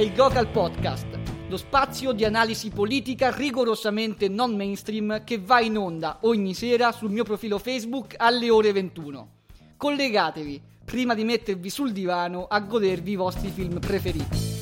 il Glocal Podcast, lo spazio di analisi politica rigorosamente non mainstream che va in onda ogni sera sul mio profilo Facebook alle ore 21. Collegatevi prima di mettervi sul divano a godervi i vostri film preferiti.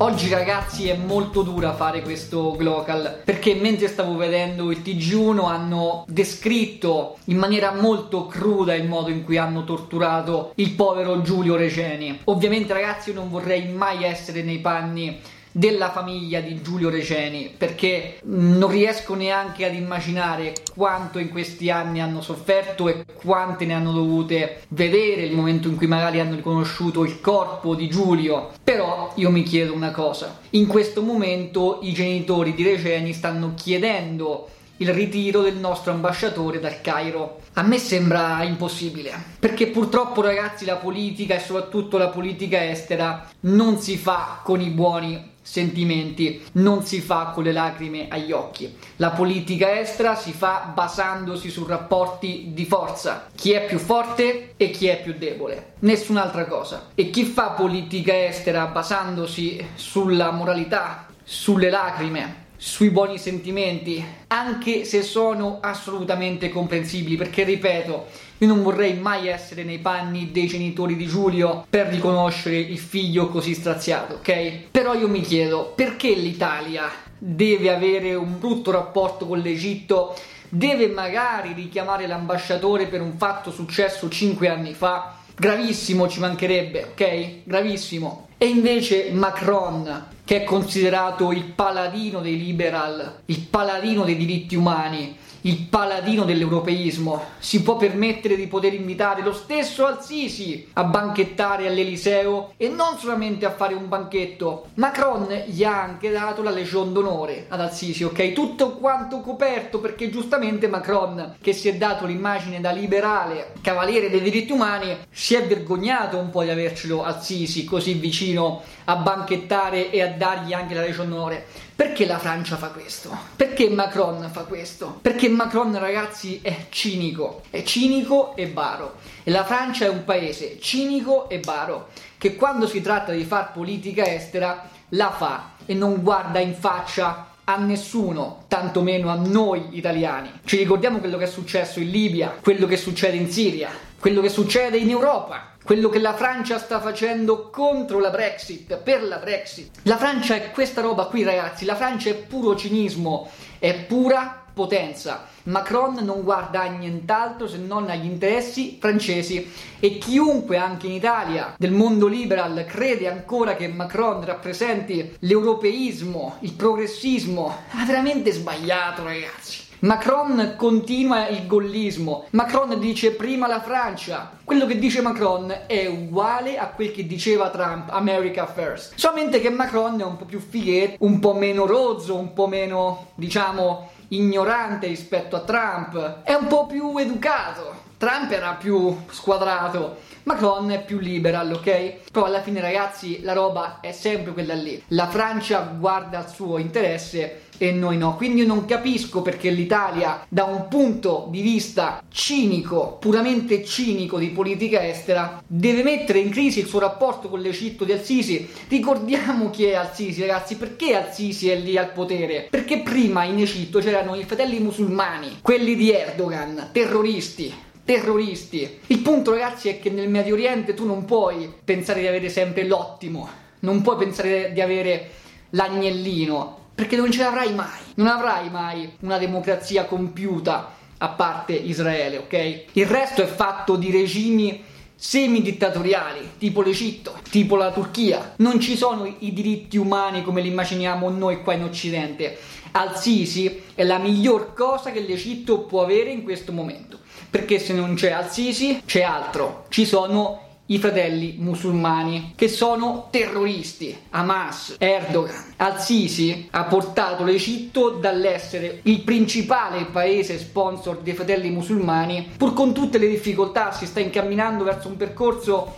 Oggi ragazzi è molto dura fare questo Glocal perché mentre stavo vedendo il TG1 hanno descritto in maniera molto cruda il modo in cui hanno torturato il povero Giulio Receni. Ovviamente ragazzi io non vorrei mai essere nei panni della famiglia di Giulio Receni perché non riesco neanche ad immaginare quanto in questi anni hanno sofferto e quante ne hanno dovute vedere il momento in cui magari hanno riconosciuto il corpo di Giulio però io mi chiedo una cosa in questo momento i genitori di Receni stanno chiedendo il ritiro del nostro ambasciatore dal Cairo. A me sembra impossibile, perché purtroppo ragazzi la politica e soprattutto la politica estera non si fa con i buoni sentimenti, non si fa con le lacrime agli occhi. La politica estera si fa basandosi su rapporti di forza, chi è più forte e chi è più debole, nessun'altra cosa. E chi fa politica estera basandosi sulla moralità, sulle lacrime, sui buoni sentimenti, anche se sono assolutamente comprensibili, perché ripeto, io non vorrei mai essere nei panni dei genitori di Giulio per riconoscere il figlio così straziato, ok? Però io mi chiedo, perché l'Italia deve avere un brutto rapporto con l'Egitto? Deve magari richiamare l'ambasciatore per un fatto successo 5 anni fa? Gravissimo ci mancherebbe, ok? Gravissimo. E invece Macron, che è considerato il paladino dei liberal, il paladino dei diritti umani, il paladino dell'europeismo, si può permettere di poter invitare lo stesso Al-Sisi a banchettare all'Eliseo e non solamente a fare un banchetto. Macron gli ha anche dato la Legion d'onore ad Al-Sisi, ok? Tutto quanto coperto perché giustamente Macron, che si è dato l'immagine da liberale, cavaliere dei diritti umani, si è vergognato un po' di avercelo Al-Sisi così vicino a banchettare e a dargli anche la Legion d'onore. Perché la Francia fa questo? Perché Macron fa questo? Perché Macron, ragazzi, è cinico, è cinico e baro. E la Francia è un paese cinico e baro che quando si tratta di far politica estera la fa e non guarda in faccia a nessuno, tantomeno a noi italiani. Ci ricordiamo quello che è successo in Libia, quello che succede in Siria, quello che succede in Europa, quello che la Francia sta facendo contro la Brexit, per la Brexit. La Francia è questa roba qui, ragazzi. La Francia è puro cinismo, è pura potenza. Macron non guarda a nient'altro se non agli interessi francesi e chiunque anche in Italia del mondo liberal crede ancora che Macron rappresenti l'europeismo, il progressismo, ha veramente sbagliato, ragazzi. Macron continua il gollismo. Macron dice prima la Francia. Quello che dice Macron è uguale a quel che diceva Trump, America First. Solamente che Macron è un po' più fighetto, un po' meno rozzo, un po' meno, diciamo, ignorante rispetto a Trump. È un po' più educato. Trump era più squadrato. Macron è più liberal, ok? Però alla fine, ragazzi, la roba è sempre quella lì. La Francia guarda il suo interesse e noi no. Quindi io non capisco perché l'Italia, da un punto di vista cinico, puramente cinico di politica estera, deve mettere in crisi il suo rapporto con l'Egitto di Al-Sisi. Ricordiamo chi è Al-Sisi, ragazzi. Perché Al-Sisi è lì al potere? Perché prima in Egitto c'erano i fratelli musulmani, quelli di Erdogan, terroristi terroristi. Il punto, ragazzi, è che nel Medio Oriente tu non puoi pensare di avere sempre l'ottimo, non puoi pensare di avere l'agnellino, perché non ce l'avrai mai. Non avrai mai una democrazia compiuta a parte Israele, ok? Il resto è fatto di regimi semi-dittatoriali, tipo l'Egitto, tipo la Turchia. Non ci sono i diritti umani come li immaginiamo noi qua in Occidente. Al-Sisi è la miglior cosa che l'Egitto può avere in questo momento. Perché se non c'è Al-Sisi, c'è altro. Ci sono i fratelli musulmani che sono terroristi. Hamas, Erdogan, Al-Sisi ha portato l'Egitto dall'essere il principale paese sponsor dei fratelli musulmani, pur con tutte le difficoltà si sta incamminando verso un percorso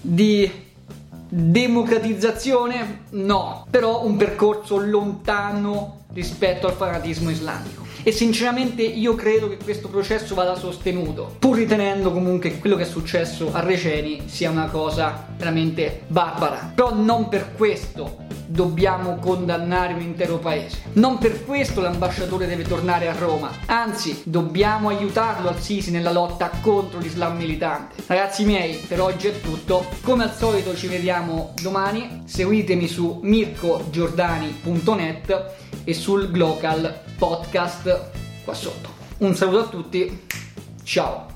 di democratizzazione? No, però un percorso lontano rispetto al fanatismo islamico e sinceramente io credo che questo processo vada sostenuto, pur ritenendo comunque che quello che è successo a Receni sia una cosa veramente barbara. Però non per questo dobbiamo condannare un intero paese. Non per questo l'ambasciatore deve tornare a Roma, anzi dobbiamo aiutarlo al Sisi nella lotta contro l'Islam militante. Ragazzi miei, per oggi è tutto. Come al solito ci vediamo domani, seguitemi su mircogiordani.net e sul Glocal podcast qua sotto. Un saluto a tutti, ciao!